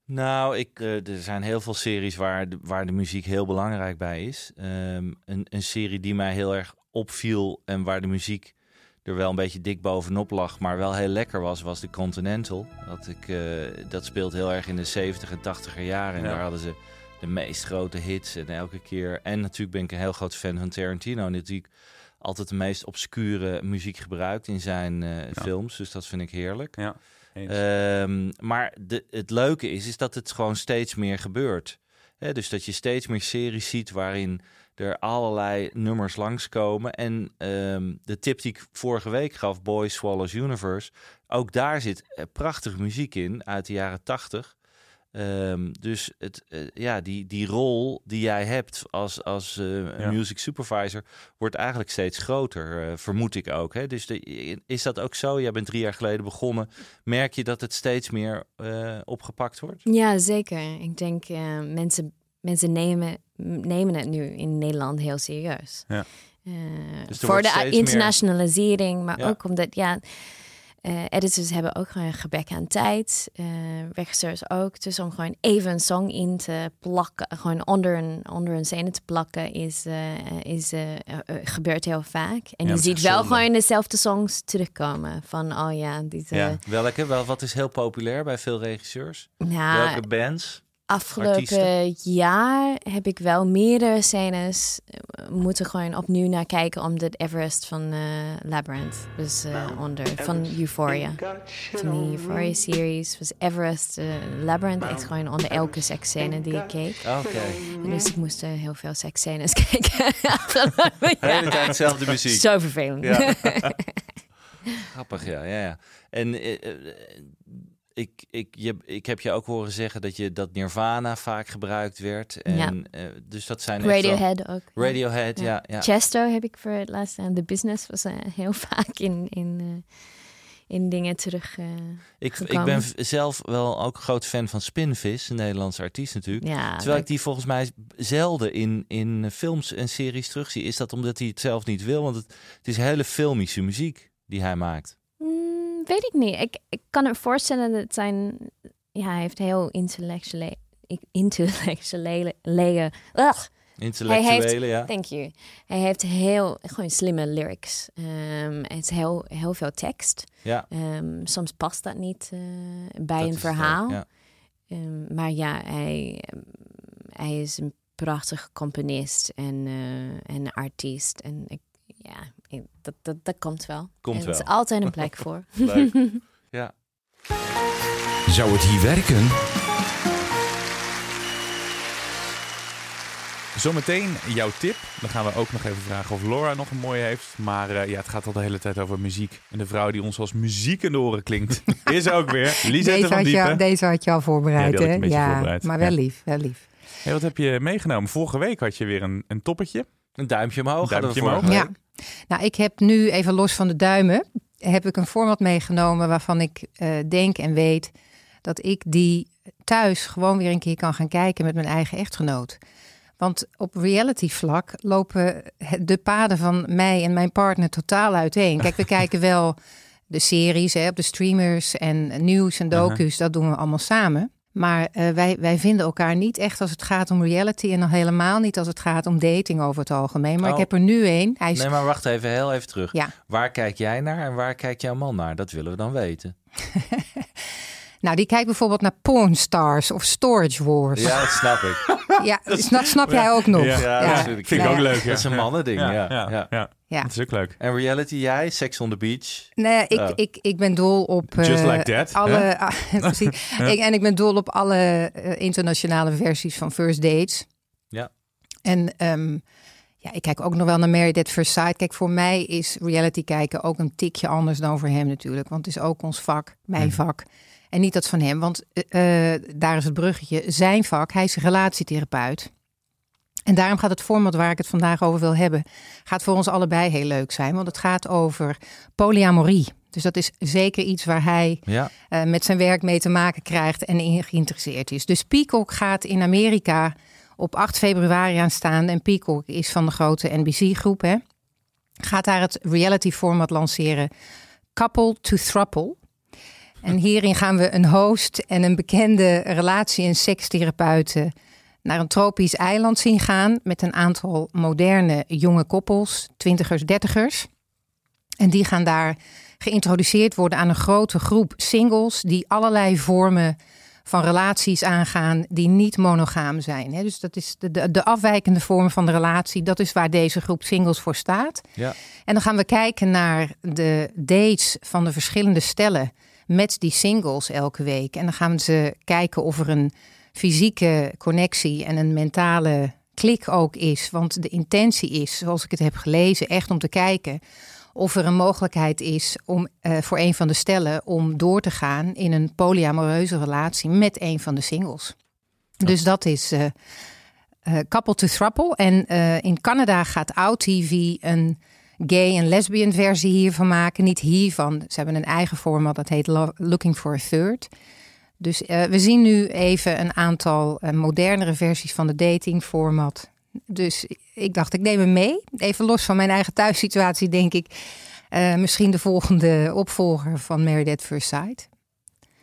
S1: Nou, ik, er zijn heel veel series waar de, waar de muziek heel belangrijk bij is. Ehm, een, een serie die mij heel erg opviel en waar de muziek er wel een beetje dik bovenop lag, maar wel heel lekker was, was de Continental. Dat, ik, eh, dat speelt heel erg in de 70 en 80er jaren. En
S6: Ja.
S1: daar hadden ze de meest grote hits. En elke keer. En natuurlijk ben ik een heel groot fan van Tarantino. Natuurlijk altijd de meest obscure muziek gebruikt in zijn eh, films. Dus dat vind ik heerlijk.
S6: Ja.
S1: Ehm, maar de, het leuke is, is dat het gewoon steeds meer gebeurt. Dus dat je steeds meer series ziet waarin er allerlei nummers langskomen. En ehm, de tip die ik vorige week gaf, Boy Swallows Universe, ook daar zit eh, prachtige muziek in uit de jaren tachtig. Ehm, dus het, eh, ja, die, die rol die jij hebt als, als eh,
S6: Ja.
S1: music supervisor wordt eigenlijk steeds groter, vermoed ik ook. Hè? Dus de, is dat ook zo? Jij bent drie jaar geleden begonnen. Merk je dat het steeds meer eh, opgepakt wordt?
S7: Ja, zeker. Ik denk uh, mensen, mensen nemen, nemen het nu in Nederland heel serieus.
S6: Ja.
S7: Uh,
S1: Dus
S7: voor de internationalisering, maar
S1: Ja.
S7: ook omdat ja, uh, editors hebben ook gewoon een gebrek aan tijd. Uh, regisseurs ook. Dus om gewoon even een song in te plakken, gewoon onder een, onder een scène te plakken, is, is, gebeurt heel vaak. En
S6: Ja,
S7: je ziet wel
S6: zonde.
S7: gewoon dezelfde songs terugkomen. Van, oh ja.
S6: Ja.
S1: Welke? Wel, wat is heel populair bij veel regisseurs?
S7: ja,
S1: Welke bands?
S7: Afgelopen
S1: artiesten?
S7: jaar heb ik wel meerdere scènes eh, moeten gewoon opnieuw naar kijken om de Everest van eh, Labyrinth dus eh, onder van Euphoria. Van die Euphoria series was Everest Labyrinth echt gewoon onder elke seksscène die ik keek.
S1: Oké.
S7: Dus ik moest heel veel seksscènes kijken. afgelopen
S1: De hele
S7: jaar.
S1: tijd dezelfde muziek.
S7: Zo vervelend.
S1: Ja. Grappig, ja. ja, ja. En ik, ik, je, ik heb je ook horen zeggen dat, je, dat Nirvana vaak gebruikt werd. En,
S7: Ja.
S1: eh, dus dat zijn echt wel-
S7: Radiohead ook.
S1: Radiohead, ja. ja.
S7: Chesto heb ik voor het laatst aan. The Business was eh, heel vaak in, in, eh, in dingen terug. eh,
S1: Ik, ik ben zelf wel ook groot fan van Spinvis, een Nederlandse artiest natuurlijk.
S7: ja,
S1: Terwijl ik die volgens mij zelden in, in films en series terugzie. Is dat omdat hij het zelf niet wil? Want het, het is hele filmische muziek die hij maakt.
S7: Weet ik niet. Ik, ik kan me voorstellen dat zijn. Ja, hij heeft heel intellectuele. Intellectuele. Ugh,
S1: Intellectuele, ja.
S7: Thank you. Hij heeft heel gewoon slimme lyrics. Ehm, het is heel, heel veel tekst.
S1: Ja,
S7: Ehm, soms past dat niet eh, bij
S1: dat
S7: een
S1: het
S7: verhaal.
S1: ja.
S7: Ehm, maar ja, hij, ehm, hij is een prachtige componist en, eh, en artiest. En ik, ja, dat, dat, dat komt wel.
S1: Komt
S7: en Er is
S1: wel.
S7: altijd een plek voor.
S1: Leuk. Ja.
S8: Zou het hier werken?
S6: Zometeen jouw tip. Dan gaan we ook nog even vragen of Laura nog een mooie heeft. Maar eh, ja, het gaat al de hele tijd over muziek. En de vrouw die ons als muziek in de oren klinkt, is ook weer Lisette
S9: Deze
S6: van
S9: had, je,
S6: Diepen.
S9: deze had je al
S6: Ja,
S9: voorbereid,
S6: ik
S9: hè? ja,
S6: voorbereid.
S9: maar wel
S6: Ja.
S9: lief, wel lief.
S6: Hey, wat heb je meegenomen? Vorige week had je weer een, een toppetje.
S1: Een duimpje omhoog.
S6: Duimpje
S1: we vorige
S6: omhoog.
S9: Ja. Nou, ik heb nu even los van de duimen, heb ik een format meegenomen waarvan ik eh, denk en weet dat ik die thuis gewoon weer een keer kan gaan kijken met mijn eigen echtgenoot. Want op reality vlak lopen de paden van mij en mijn partner totaal uiteen. Kijk, we kijken wel de series hè, op de streamers en nieuws en docu's, dat doen we allemaal samen. Maar eh, wij, wij vinden elkaar niet echt als het gaat om reality en nog helemaal niet als het gaat om dating over het algemeen. Maar
S1: Oh.
S9: ik heb er nu een. Hij is
S1: Nee, maar wacht even, heel even terug.
S9: Ja.
S1: Waar kijk jij naar en waar kijkt jouw man naar? Dat willen we dan weten.
S9: Nou, die kijkt bijvoorbeeld naar Porn Stars of Storage Wars.
S1: Ja, dat snap ik.
S9: Ja, dus dat snap jij ook nog.
S6: Ja,
S1: Ja,
S6: ja,
S1: dat vind ik,
S6: ook
S9: ja.
S6: leuk. Ja.
S1: Dat is een mannending, ja.
S6: ja,
S1: ja.
S6: ja, ja.
S9: Ja.
S6: Dat is ook leuk.
S1: En reality, jij? Sex on the Beach?
S9: Nee, ik,
S1: Oh.
S9: ik, ik ben dol op... eh,
S6: Just like that,
S9: Alle, ah. Ik, en ik ben dol op alle eh, internationale versies van First Dates.
S1: Ja.
S9: En ehm, ja, ik kijk ook nog wel naar Married at First Sight. Kijk, voor mij is reality kijken ook een tikje anders dan voor hem natuurlijk. Want het is ook ons vak, mijn
S6: Mhm.
S9: vak. En niet dat van hem, want eh, eh, daar is het bruggetje. Zijn vak, hij is relatietherapeut. En daarom gaat het format waar ik het vandaag over wil hebben, gaat voor ons allebei heel leuk zijn. Want het gaat over polyamorie. Dus dat is zeker iets waar hij
S1: Ja.
S9: eh, met zijn werk mee te maken krijgt en in geïnteresseerd is. Dus Peacock gaat in Amerika op 8 februari aanstaan. En Peacock is van de grote NBC-groep. Gaat daar het reality-format lanceren. Couple to Thruple. En hierin gaan we een host en een bekende relatie- en sekstherapeuten naar een tropisch eiland zien gaan met een aantal moderne jonge koppels, twintigers, dertigers. En die gaan daar geïntroduceerd worden aan een grote groep singles die allerlei vormen van relaties aangaan die niet monogaam zijn. Dus dat is de, de, de afwijkende vorm van de relatie. Dat is waar deze groep singles voor staat.
S1: Ja.
S9: En dan gaan we kijken naar de dates van de verschillende stellen met die singles elke week. En dan gaan ze kijken of er een fysieke connectie en een mentale klik ook is. Want de intentie is, zoals ik het heb gelezen, echt om te kijken of er een mogelijkheid is om eh, voor een van de stellen om door te gaan in een polyamoreuze relatie met een van de singles. Dus dat is eh, Couple to Thruple. En in Canada gaat OutTV een gay en lesbian versie hiervan maken. Niet hiervan. Ze hebben een eigen format dat heet Lo- Looking for a Third. Dus eh, we zien nu even een aantal eh, modernere versies van de datingformat. Dus ik dacht, ik neem hem mee. Even los van mijn eigen thuissituatie, denk ik. eh, misschien de volgende opvolger van Married at First Sight.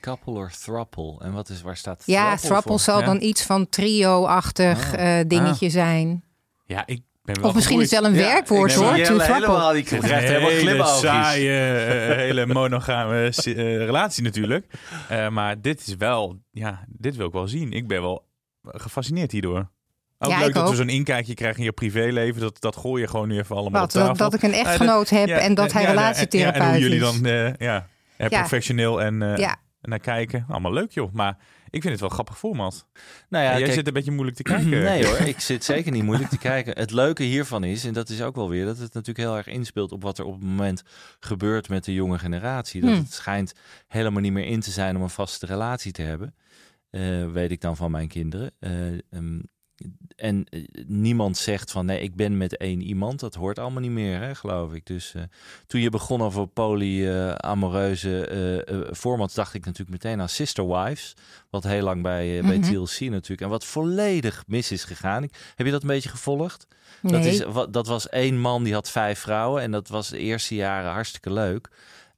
S1: Couple or thruple. En wat is, waar staat
S9: Ja,
S1: voor?
S9: zal
S6: Ja.
S9: dan iets van trio-achtig
S1: Ah.
S9: eh, dingetje zijn.
S6: Ja, ik ben
S9: Of misschien is het wel een
S6: Ja,
S9: werkwoord
S6: ik
S1: Nee,
S6: ben
S9: hoor. thruple.
S1: helemaal, die krijgt helemaal
S6: hele saaie, eh, hele monogame eh, relatie natuurlijk. Eh, maar dit is wel, ja, dit wil ik wel zien. Ik ben wel gefascineerd hierdoor. Ook
S9: Ja,
S6: leuk
S9: ik
S6: dat we zo'n inkijkje krijgen in je privéleven. Dat, dat gooi je gewoon nu even allemaal
S9: Wat,
S6: op tafel.
S9: dat, dat ik een echtgenoot heb
S6: ja,
S9: en dat hij relatietherapeut
S6: ja, en hoe jullie
S9: is.
S6: dan eh, ja, professioneel en eh,
S9: Ja.
S6: Naar kijken. Allemaal leuk joh. Maar ik vind het wel grappig format.
S1: Nou ja,
S6: jij
S1: kijk-
S6: zit een beetje moeilijk te kijken.
S1: Nee hoor, ik zit zeker niet moeilijk te kijken. Het leuke hiervan is, en dat is ook wel weer, dat het natuurlijk heel erg inspeelt op wat er op het moment gebeurt met de jonge generatie. Dat
S9: Hmm.
S1: het schijnt helemaal niet meer in te zijn om een vaste relatie te hebben. Eh, weet ik dan van mijn kinderen. Eh, ehm, en eh, niemand zegt van nee, ik ben met één iemand. Dat hoort allemaal niet meer, hè, geloof ik. Dus eh, toen je begon over polyamoreuze eh eh, formats, dacht ik natuurlijk meteen aan Sister Wives. Wat heel lang bij, bij
S9: Mhm.
S1: TLC natuurlijk. En wat volledig mis is gegaan. Ik, heb je dat een beetje gevolgd? Dat, is, wat, dat was één man die had vijf vrouwen. En dat was de eerste jaren hartstikke leuk.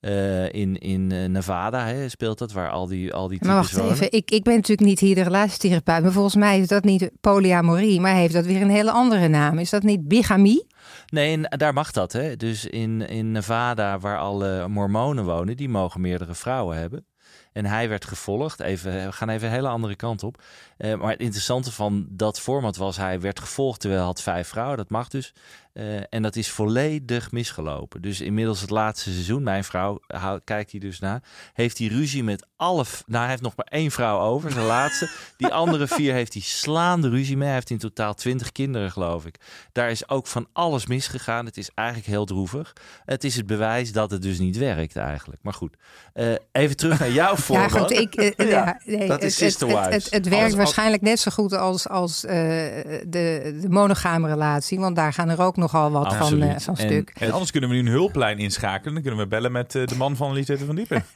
S1: Eh, in in eh, Nevada hè, speelt dat, waar al die, al die types
S9: Maar wacht
S1: wonen.
S9: even, ik, ik ben natuurlijk niet hier de relatietherapeut, maar volgens mij is dat niet polyamorie, maar heeft dat weer een hele andere naam. Is dat niet bigamie?
S1: Nee, en daar mag dat. Hè? Dus in, in Nevada, waar alle mormonen wonen, die mogen meerdere vrouwen hebben. En hij werd gevolgd. Even, we gaan even een hele andere kant op. Eh, maar het interessante van dat format was, hij werd gevolgd terwijl hij had vijf vrouwen. Dat mag dus. Eh, en dat is volledig misgelopen. Dus inmiddels het laatste seizoen, mijn vrouw kijkt hier dus naar, heeft hij ruzie met alle. Nou, hij heeft nog maar één vrouw over, zijn laatste. Die andere vier heeft hij slaande ruzie mee. Hij heeft in totaal twintig kinderen, geloof ik. Daar is ook van alles misgegaan. Het is eigenlijk heel droevig. Het is het bewijs dat het dus niet werkt eigenlijk. Maar goed, eh, even terug naar jouw
S9: Ja,
S1: format.
S9: goed, ik, eh, ja, nee,
S1: dat is
S9: het,
S1: Sister
S9: het, het, werkt waarschijnlijk net zo goed als, als de, de monogame relatie, want daar gaan er ook nogal wat van,
S1: Absoluut.
S9: eh, van stuk.
S6: En anders kunnen we nu een hulplijn inschakelen. Dan kunnen we bellen met eh, de man van Lisette van Diepen.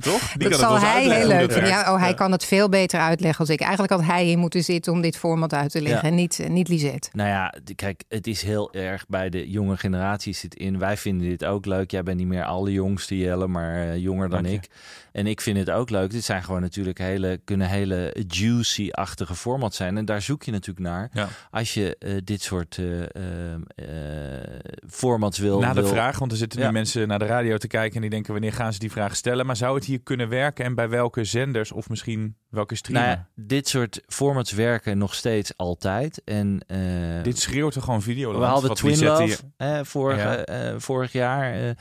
S6: Toch? Die
S9: dat
S6: kan
S9: zal
S6: het
S9: hij heel leuk vinden. Ja, oh, hij kan het veel beter uitleggen als ik. Eigenlijk had hij hier moeten zitten om dit format uit te leggen
S1: Ja.
S9: en niet, eh, niet Lisette.
S1: Nou ja, kijk, het is heel erg bij de jonge generatie zit in. Wij vinden dit ook leuk. Jij bent niet meer alle jongste Jelle, maar jonger dan ik. En ik vind het ook leuk. Dit zijn gewoon natuurlijk hele, kunnen hele juicy-achtige formats zijn. En daar zoek je natuurlijk naar.
S6: Ja.
S1: Als je eh, dit soort eh, eh, formats wil.
S6: Na de
S1: wil-
S6: vraag, want er zitten nu mensen naar de radio te kijken en die denken wanneer gaan ze die vraag stellen. Maar zou het hier kunnen werken en bij welke zenders of misschien welke streamer?
S1: Nou ja, dit soort formats werken nog steeds altijd. En,
S6: Dit schreeuwt er gewoon video
S1: We hadden Twin Love
S6: hier...
S1: eh, vorig,
S6: Ja.
S1: eh, vorig jaar.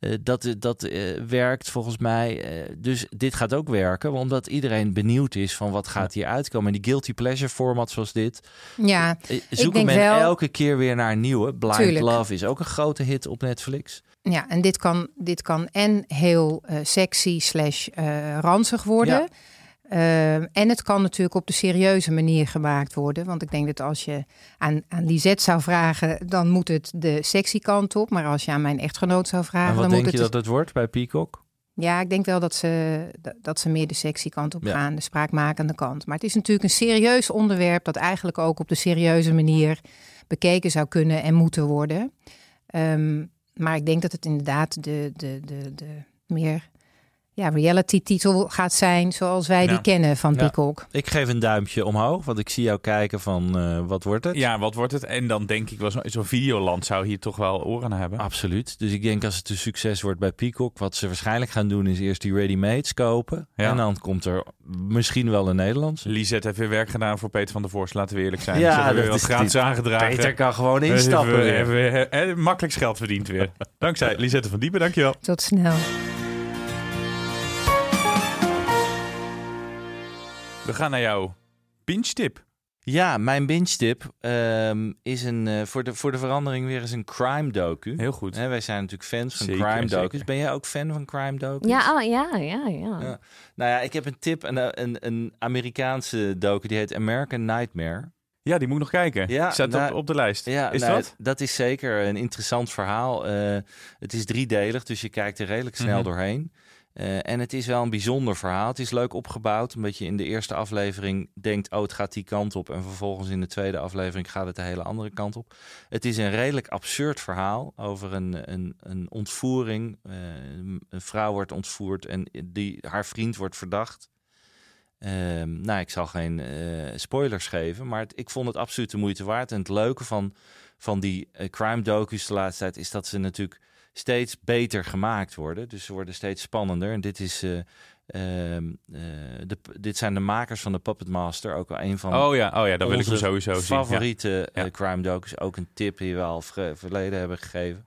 S1: Eh, eh, dat dat eh, werkt volgens mij. dus dit gaat ook werken, omdat iedereen benieuwd is van wat gaat hier uitkomen. En die guilty pleasure format zoals dit.
S9: Ja,
S1: zoeken
S9: denk
S1: men
S9: wel-
S1: elke keer weer naar een nieuwe. Blind
S9: Tuurlijk.
S1: Love is ook een grote hit op Netflix.
S9: Ja, en dit kan, dit kan en heel sexy slash ranzig worden.
S1: Ja.
S9: Ehm, en het kan natuurlijk op de serieuze manier gemaakt worden. Want ik denk dat als je aan, aan Lisette zou vragen, dan moet het de sexy kant op. Maar als je aan mijn echtgenoot zou vragen,
S1: en wat
S9: dan
S1: denk
S9: moet
S1: je
S9: het...
S1: dat het wordt bij Peacock?
S9: Ja, ik denk wel dat ze, dat- ze meer de sexy kant op
S1: Ja.
S9: gaan, de spraakmakende kant. Maar het is natuurlijk een serieus onderwerp dat eigenlijk ook op de serieuze manier bekeken zou kunnen en moeten worden. Ehm, maar ik denk dat het inderdaad de, de, de, de meer ja, reality-titel gaat zijn zoals wij
S6: Ja.
S9: die kennen van
S1: Ja.
S9: Peacock.
S1: Ik geef een duimpje omhoog, want ik zie jou kijken van eh, wat wordt het?
S6: Ja, wat wordt het? En dan denk ik wel, zo- zo'n videoland zou hier toch wel oren hebben.
S1: Absoluut. Dus ik denk als het een succes wordt bij Peacock, wat ze waarschijnlijk gaan doen, is eerst die ready-mades kopen.
S6: Ja.
S1: En dan komt er misschien wel een Nederlandse.
S6: Lisette heeft weer werk gedaan voor Peter van der Voorst, laten we eerlijk zijn.
S1: Ja,
S6: Ze hebben
S1: dat
S6: weer wat
S1: is
S6: gratis aangedragen.
S1: Peter kan gewoon
S6: We
S1: instappen.
S6: hebben-
S1: weer.
S6: hebben we, makkelijk geld verdiend weer. Dankzij Lisette van Diepen, dankjewel.
S9: Tot snel.
S6: We gaan naar jouw pinch tip.
S1: Ja, mijn binge tip ehm, is een, eh, voor, de, voor de verandering weer eens een crime docu.
S6: Heel goed.
S1: Hè, wij zijn natuurlijk fans van
S6: Zeker,
S1: crime docus.
S6: zeker.
S1: Ben jij ook fan van crime docus?
S7: Ja, oh, ja, ja, ja.
S1: Ja. Nou ja, ik heb een tip, een, een, een Amerikaanse docu, die heet American Nightmare.
S6: Ja, die moet ik nog kijken.
S1: Ja,
S6: Zet
S1: nou,
S6: op, op de lijst.
S1: Ja,
S6: is
S1: nou,
S6: dat?
S1: Dat is zeker een interessant verhaal. Eh, het is driedelig, dus je kijkt er redelijk snel
S6: Mhm.
S1: doorheen. Eh, en het is wel een bijzonder verhaal. Het is leuk opgebouwd, omdat je in de eerste aflevering denkt... oh, het gaat die kant op. En vervolgens in de tweede aflevering gaat het de hele andere kant op. Het is een redelijk absurd verhaal over een, een, een ontvoering. Eh, een vrouw wordt ontvoerd en die, haar vriend wordt verdacht. Ehm, nou, ik zal geen eh, spoilers geven, maar ik vond het absoluut de moeite waard. En het leuke van, van die crime docus de laatste tijd is dat ze natuurlijk steeds beter gemaakt worden. Dus ze worden steeds spannender. En dit is eh, Ehm, eh, de, dit zijn de makers van de Puppet Master. Ook wel een van
S6: Oh ja, oh ja dat wil ik sowieso zien.
S1: Favoriete eh,
S6: Ja.
S1: crime docus. Ook een tip die we al verleden hebben gegeven.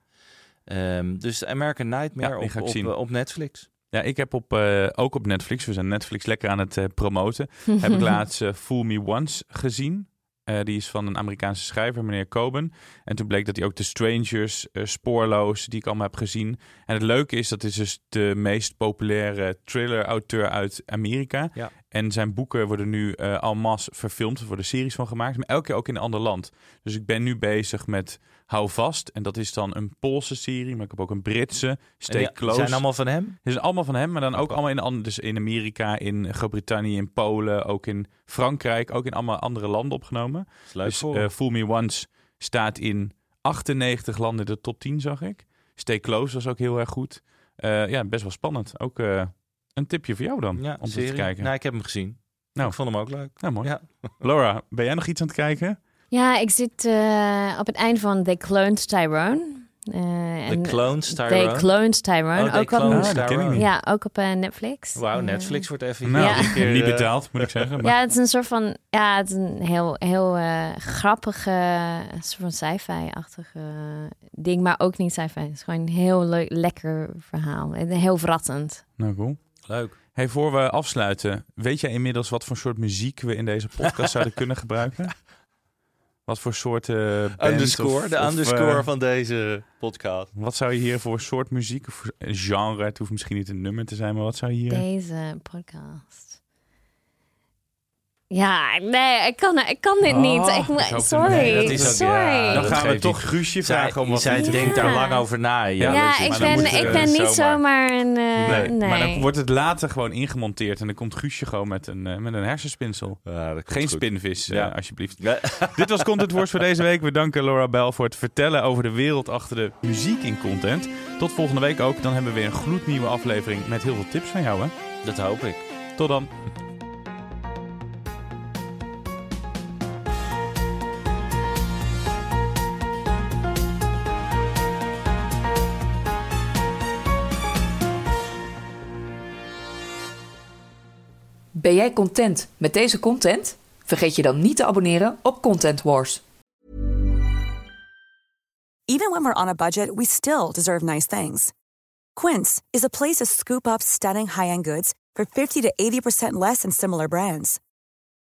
S1: Ehm, dus American Nightmare
S6: Ja,
S1: op, op,
S6: zien.
S1: op Netflix.
S6: Ja, ik heb op, ook op Netflix, we zijn Netflix lekker aan het promoten, heb ik laatst eh, Fool Me Once gezien. Eh, die is van een Amerikaanse schrijver, meneer Coben. En toen bleek dat hij ook The Strangers, eh, Spoorloos, die ik allemaal heb gezien. En het leuke is, dat is dus de meest populaire thriller-auteur uit Amerika.
S1: Ja.
S6: En zijn boeken worden nu eh en masse verfilmd. Er worden series van gemaakt, maar elke keer ook in een ander land. Dus ik ben nu bezig met Hou Vast. En dat is dan een Poolse serie, maar ik heb ook een Britse, Stay
S1: die
S6: Close.
S1: zijn allemaal van hem?
S6: Ze zijn allemaal van hem, maar dan ook allemaal in, andere- dus in Amerika, in Groot-Brittannië, in Polen, ook in Frankrijk, ook in allemaal andere landen opgenomen. Dus
S1: voor
S6: eh. Fool Me Once staat in 98 landen de top 10, zag ik. Stay Close was ook heel erg goed. Eh, ja, best wel spannend. Ook een tipje voor jou dan,
S1: ja,
S6: om
S1: serie.
S6: te kijken.
S1: Nou, ik heb hem gezien.
S6: Nou.
S1: Ik vond hem ook leuk.
S6: Nou, mooi.
S1: Ja.
S6: Laura, ben jij nog iets aan het kijken?
S7: Ja, ik zit eh, op het eind van They Cloned Tyrone. Eh,
S1: The Clones
S7: They
S1: Tyrone.
S7: Cloned Tyrone.
S1: Oh, They
S7: ook op,
S1: Cloned
S6: Ah, niet.
S7: ja, ook op eh, Netflix.
S1: Wauw,
S7: Eh,
S1: Netflix wordt even
S6: Nou,
S7: Ja.
S1: keer,
S6: niet
S1: eh,
S6: betaald, moet ik zeggen. Maar...
S7: Ja, het is een soort van, ja, het is een heel, heel eh, grappige, soort van sci-fi-achtige ding, maar ook niet sci-fi. Het is gewoon een heel leuk, lekker verhaal. En heel verrassend.
S6: Nou, cool.
S1: Leuk.
S6: Hey, voor we afsluiten, weet jij inmiddels wat voor soort muziek we in deze podcast zouden kunnen gebruiken? Wat voor soort eh, band
S1: Underscore,
S6: of-
S1: de
S6: of,
S1: underscore
S6: eh,
S1: van deze podcast.
S6: Wat zou je hier voor soort muziek of genre? Het hoeft misschien niet een nummer te zijn, maar wat zou je hier?
S7: Deze podcast. Ja, nee, ik kan, ik kan dit
S6: Oh,
S7: niet. Ik,
S6: ik
S7: sorry.
S1: Dat is ook-
S7: sorry.
S1: ja,
S6: Dan gaan we toch. Guusje vragen om wat
S1: zij
S6: muziek.
S1: denkt
S7: Ja.
S1: daar lang over na. Ja,
S7: Ja, ik ben, ik
S6: eh,
S7: ben niet zomaar- een... eh,
S6: Nee,
S7: nee,
S6: maar dan wordt het later gewoon ingemonteerd en dan komt Guusje gewoon met een, eh, met een hersenspinsel.
S1: Ja, dat komt
S6: Geen
S1: goed.
S6: spinvis, eh,
S1: Ja.
S6: alsjeblieft.
S1: Ja.
S6: Dit was Content Wars voor deze week. We danken Laura Bell voor het vertellen over de wereld achter de muziek in content. Tot volgende week ook. Dan hebben we weer een gloednieuwe aflevering met heel veel tips van jou. Hè?
S1: Dat hoop ik.
S6: Tot dan.
S2: Ben jij content met deze content? Vergeet je dan niet te abonneren op Content Wars.
S10: Even when we're on a budget, we still deserve nice things. Quince is a place to scoop up stunning high-end goods for 50 to 80% less than similar brands.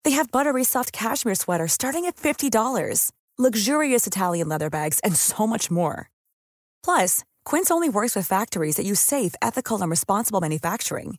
S10: They have buttery soft cashmere sweaters starting at $50, luxurious Italian leather bags, and so much more. Plus, Quince only works with factories that use safe, ethical, and responsible manufacturing.